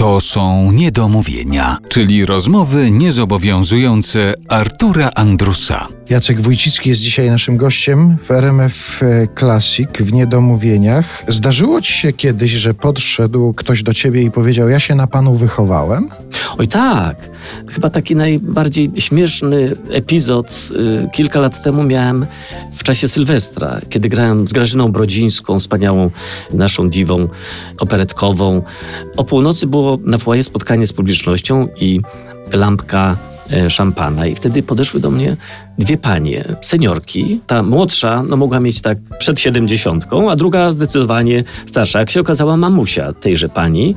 To są niedomówienia, czyli rozmowy niezobowiązujące Artura Andrusa. Jacek Wójcicki jest dzisiaj naszym gościem w RMF Classic w Niedomówieniach. Zdarzyło ci się kiedyś, że podszedł ktoś do ciebie i powiedział: Ja się na panu wychowałem? Oj tak. Chyba taki najbardziej śmieszny epizod y, kilka lat temu miałem w czasie Sylwestra, kiedy grałem z Grażyną Brodzińską, wspaniałą naszą diwą operetkową. O północy było na foyer spotkanie z publicznością i lampka szampana i wtedy podeszły do mnie dwie panie, seniorki. Ta młodsza no, mogła mieć tak przed siedemdziesiątką, a druga zdecydowanie starsza. Jak się okazała, mamusia tejże pani.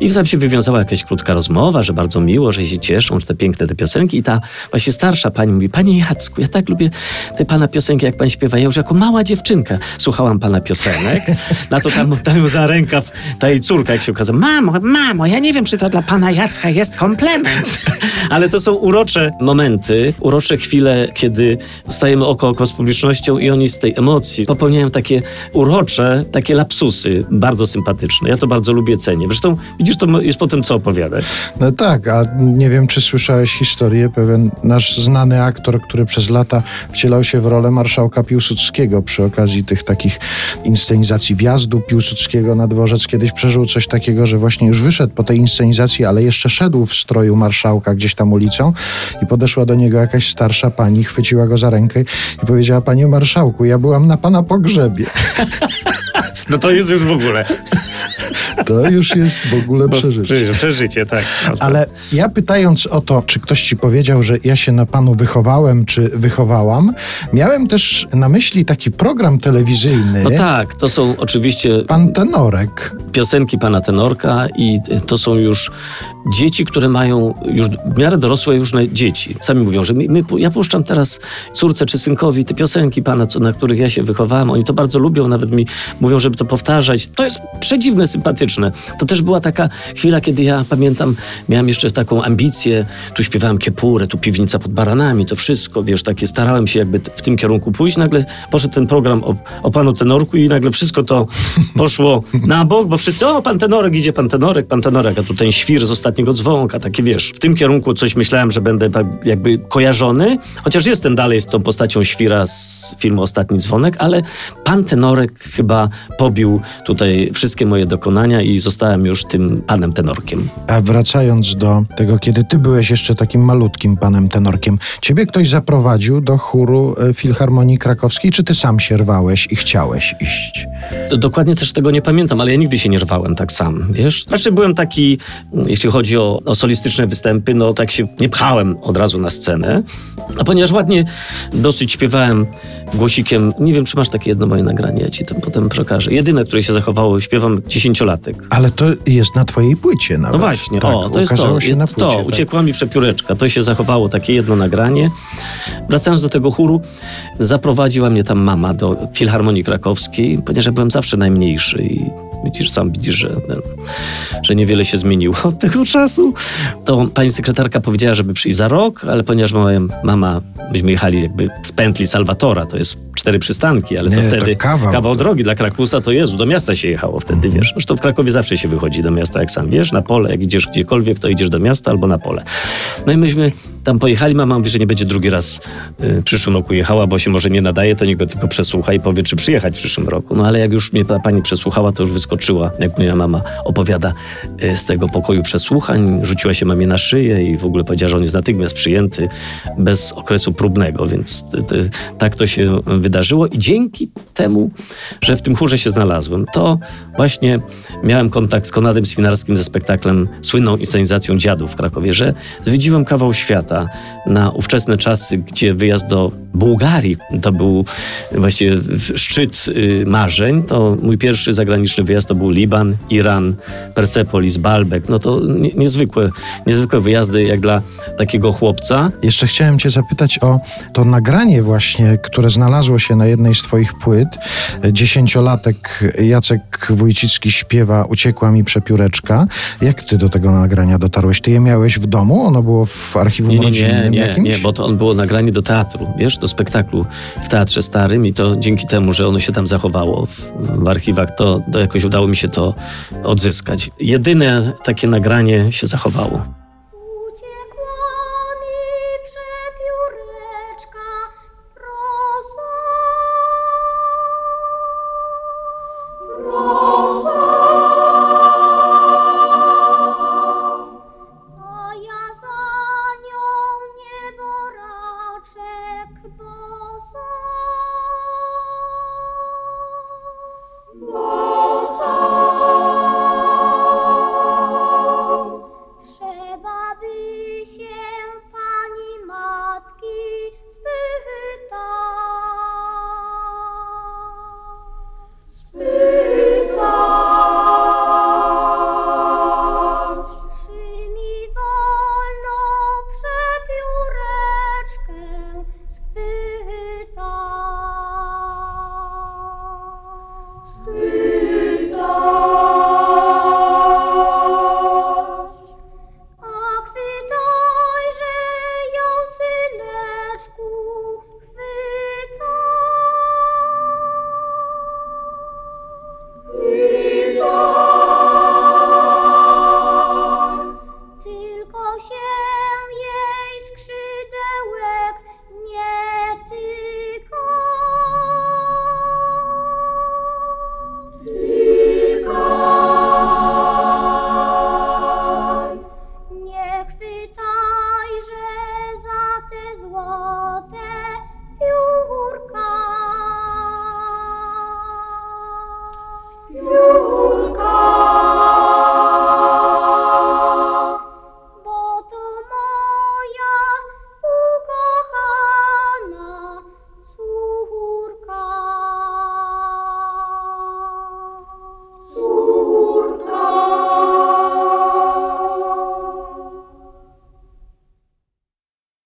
I tam się wywiązała jakaś krótka rozmowa, że bardzo miło, że się cieszą, że te piękne te piosenki. I ta właśnie starsza pani mówi, panie Jacku, ja tak lubię te pana piosenki, jak pan śpiewa. Ja już jako mała dziewczynka słuchałam pana piosenek. Na to tam, tam za rękaw ta jej córka, jak się okazała, mamo, mamo, ja nie wiem, czy to dla pana Jacka jest komplement. Ale to są urocze momenty, urocze chwile, kiedy stajemy oko oko z publicznością i oni z tej emocji popełniają takie urocze, takie lapsusy, bardzo sympatyczne. Ja to bardzo lubię, cenię. Zresztą widzisz, to jest potem co opowiadać. No tak, a nie wiem, czy słyszałeś historię. Pewien nasz znany aktor, który przez lata wcielał się w rolę marszałka Piłsudskiego przy okazji tych takich inscenizacji wjazdu Piłsudskiego na dworzec, kiedyś przeżył coś takiego, że właśnie już wyszedł po tej inscenizacji, ale jeszcze szedł w stroju marszałka gdzieś tam ulicą i podeszła do niego jakaś starsza pani, chwyciła go za rękę i powiedziała: Panie marszałku, ja byłam na pana pogrzebie. No to jest już w ogóle. To już jest w ogóle przeżycie. Przeżycie, tak. Ale ja pytając o to, czy ktoś ci powiedział, że ja się na panu wychowałem, czy wychowałam, miałem też na myśli taki program telewizyjny. No tak, to są oczywiście Pan Tenorek. piosenki pana Tenorka i to są już dzieci, które mają już w miarę dorosłe już dzieci. Sami mówią, że my, my, ja puszczam teraz córce czy synkowi te piosenki pana, co, na których ja się wychowałem. Oni to bardzo lubią, nawet mi mówią, żeby to powtarzać. To jest przedziwne, sympatyczne. To też była taka chwila, kiedy ja pamiętam, miałem jeszcze taką ambicję, tu śpiewałem Kiepurę, tu Piwnica pod Baranami, to wszystko, wiesz, takie starałem się jakby w tym kierunku pójść. Nagle poszedł ten program o, o panu Tenorku i nagle wszystko to poszło na bok, bo wszyscy, o, pan Tenorek, idzie pan Tenorek, pan Tenorek, a tu ten świr z ostatniego dzwonka, takie wiesz, w tym kierunku coś myślałem, że będę jakby kojarzony, chociaż jestem dalej z tą postacią świra z filmu Ostatni Dzwonek, ale pan Tenorek chyba pobił tutaj wszystkie moje dokonania i zostałem już tym panem Tenorkiem. A wracając do tego, kiedy ty byłeś jeszcze takim malutkim panem tenorkiem, ciebie ktoś zaprowadził do chóru e, Filharmonii Krakowskiej, czy ty sam się rwałeś i chciałeś iść? Dokładnie też tego nie pamiętam, ale ja nigdy się nie rwałem tak sam, wiesz? Znaczy byłem taki, mm, jeśli chodzi o, o solistyczne występy, no tak się nie pchałem od razu na scenę, a ponieważ ładnie dosyć śpiewałem głosikiem, nie wiem, czy masz takie jedno moje nagranie, ja ci tam potem przekażę. Jedyne, które się zachowało, śpiewam dziesięciolatek. Ale to jest na twojej płycie nawet. No właśnie, tak, o, to jest to. się na płycie. to, tak. uciekła mi przepióreczka. To się zachowało, takie jedno nagranie. Wracając do tego chóru, zaprowadziła mnie tam mama do Filharmonii Krakowskiej, ponieważ ja byłem zawsze najmniejszy i widzisz, sam widzisz, że, że niewiele się zmieniło od tego czasu. To pani sekretarka powiedziała, żeby przyjść za rok, ale ponieważ moja mama, myśmy jechali jakby z pętli Salwatora, to jest cztery przystanki, ale Nie, to to wtedy kawał. drogi dla Krakusa to Jezu, do miasta się jechało wtedy, wiesz. Zresztą w Krakowie zawsze się wychodzi do miasta, jak sam wiesz, na pole, jak idziesz gdziekolwiek, to idziesz do miasta albo na pole. No i myśmy tam pojechali, mama mówi, że nie będzie drugi raz y, w przyszłym roku jechała, bo się może nie nadaje, to niech go tylko przesłucha i powie, czy przyjechać w przyszłym roku. No ale jak już mnie ta pani przesłuchała, to już wyskoczyła, jak moja mama opowiada y, z tego pokoju przesłuchań, rzuciła się mamie na szyję i w ogóle powiedziała, że on jest natychmiast przyjęty bez okresu próbnego, więc y, y, tak to się wydarzyło. Wydarzyło i dzięki temu, że w tym chórze się znalazłem, to właśnie miałem kontakt z Konradem Swinarskim ze spektaklem, słynną inscenizacją Dziadów w Krakowie, że zwiedziłem kawał świata na ówczesne czasy, gdzie wyjazd do Bułgarii to był właściwie szczyt y, marzeń. To mój pierwszy zagraniczny wyjazd to był Liban, Iran, Persepolis, Baalbek. No to nie, niezwykłe, niezwykłe wyjazdy jak dla takiego chłopca. Jeszcze chciałem cię zapytać o to nagranie właśnie, które znalazło się na jednej z twoich płyt. Dziesięciolatek Jacek Wójcicki śpiewa Uciekła mi przepióreczka. Jak ty do tego nagrania dotarłeś? Ty je miałeś w domu? Ono było w archiwum Nie, nie, nie, nie, nie, bo to on było nagranie do teatru, wiesz, do spektaklu w Teatrze Starym i to dzięki temu, że ono się tam zachowało w, w archiwach, to, to jakoś udało mi się to odzyskać. Jedyne takie nagranie się zachowało. Oh.